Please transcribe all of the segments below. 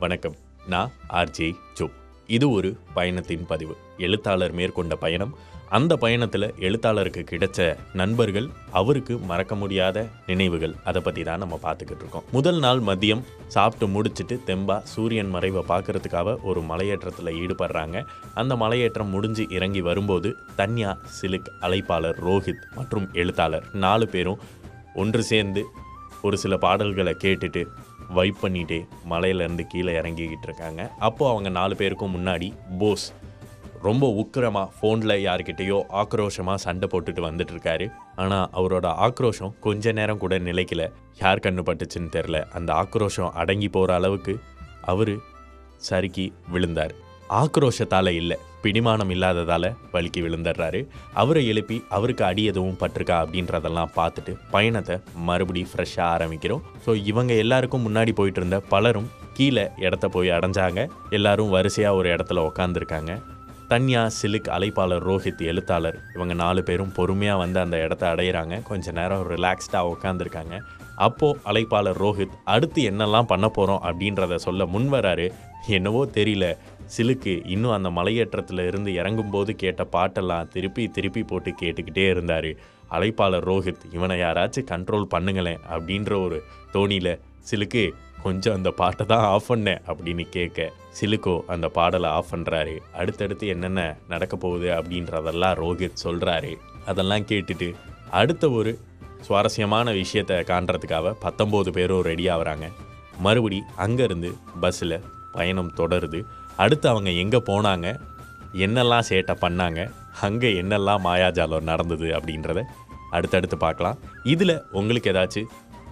வணக்கம். நான் RJ Joe இது ஒரு பயணத்தின் பதிவு. எழுத்தாளர் மேற்கொண்ட பயணம். அந்த பயணத்தில் எழுத்தாளருக்கு கிடைச்ச நண்பர்கள் அவருக்கு மறக்க முடியாத நினைவுகள். அதை பற்றி தான் நம்ம பார்த்துக்கிட்டு இருக்கோம். முதல் நாள் மதியம் சாப்பிட்டு முடிச்சிட்டு தெம்பா சூரியன் மறைவை பார்க்கறதுக்காக ஒரு மலையேற்றத்தில் ஈடுபடுறாங்க. அந்த மலையேற்றம் முடிஞ்சு இறங்கி வரும்போது தன்யா சிலுக் அழைப்பாளர் ரோஹித் மற்றும் எழுத்தாளர் நாலு பேரும் ஒன்று சேர்ந்து ஒரு சில பாடல்களை கேட்டுட்டு வைப் பண்ணிட்டே மலையிலேருந்து கீழே இறங்கிக்கிட்டு இருக்காங்க. அப்போது அவங்க நாலு பேருக்கும் முன்னாடி போஸ் ரொம்ப உக்கிரமாக ஃபோனில் யார்கிட்டேயோ ஆக்ரோஷமாக சண்டை போட்டுட்டு வந்துட்டுருக்காரு ஆனால் அவரோட ஆக்ரோஷம் கொஞ்ச நேரம் கூட நிலைக்கல. யார் கண்ணு பட்டுச்சுன்னு தெரில அந்த ஆக்ரோஷம் அடங்கி போகிற அளவுக்கு அவர் சறுக்கி விழுந்தார். ஆக்ரோஷத்தால் இல்லை. பிடிமானம் இல்லாததால் வலிக்கி விழுந்துடுறாரு. அவரை எழுப்பி அவருக்கு அடி எதுவும் பட்டிருக்கா? அப்படின்றதெல்லாம் பார்த்துட்டு பயணத்தை மறுபடி ஃப்ரெஷ்ஷாக ஆரம்பிக்கிறோம். ஸோ இவங்க எல்லாருக்கும் முன்னாடி போயிட்டு இருந்த பலரும் கீழே இடத்த போய் அடைஞ்சாங்க. எல்லாரும் வரிசையாக ஒரு இடத்துல உக்காந்துருக்காங்க. தன்யா சிலுக் அழைப்பாளர் ரோஹித் எழுத்தாளர். இவங்க நாலு பேரும் பொறுமையாக வந்து அந்த இடத்த அடையிறாங்க. கொஞ்ச நேரம் ரிலாக்ஸ்டாக உட்காந்துருக்காங்க அப்போது அழைப்பாளர் ரோஹித் அடுத்து என்னெல்லாம் பண்ண போகிறோம் அப்படின்றத சொல்ல முன்வராரு என்னவோ தெரியல. சிலுக்கு இன்னும் அந்த மலையேற்றத்தில் இருந்து இறங்கும்போது கேட்ட பாட்டெல்லாம் திருப்பி திருப்பி போட்டு கேட்டுக்கிட்டே இருந்தார். அழைப்பாளர் ரோஹித் இவனை யாராச்சும் கண்ட்ரோல் பண்ணுங்களேன் அப்படின்ற ஒரு தோணியில் சிலுக்கு கொஞ்சம் அந்த பாட்டை தான் ஆஃப் பண்ணேன் அப்படின்னு கேட்க சிலுக்கோ அந்த பாடலை ஆஃப் பண்ணுறாரு அடுத்தடுத்து என்னென்ன நடக்க போகுது அப்படின்றதெல்லாம் ரோஹித் சொல்கிறாரு அதெல்லாம் கேட்டுட்டு அடுத்த ஒரு சுவாரஸ்யமான விஷயத்தை காண்றதுக்காக பத்தொம்போது பேரும் ரெடி ஆகுறாங்க. மறுபடி அங்கேருந்து பஸ்ஸில் பயணம் தொடருது. அடுத்து அவங்க எங்கே போனாங்க என்னெல்லாம் சேட்டை பண்ணாங்க அங்கே என்னெல்லாம் மாயாஜாலம் நடந்தது அப்படின்றத அடுத்தடுத்து பார்க்கலாம். இதில் உங்களுக்கு ஏதாச்சும்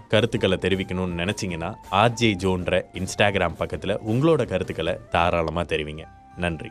கருத்துக்களை தெரிவிக்கணும்னு நினச்சிங்கன்னா ஆர்ஜே ஜோன்ற இன்ஸ்டாகிராம் பக்கத்தில் உங்களோட கருத்துக்களை தாராளமாக தெரிவிங்க. நன்றி.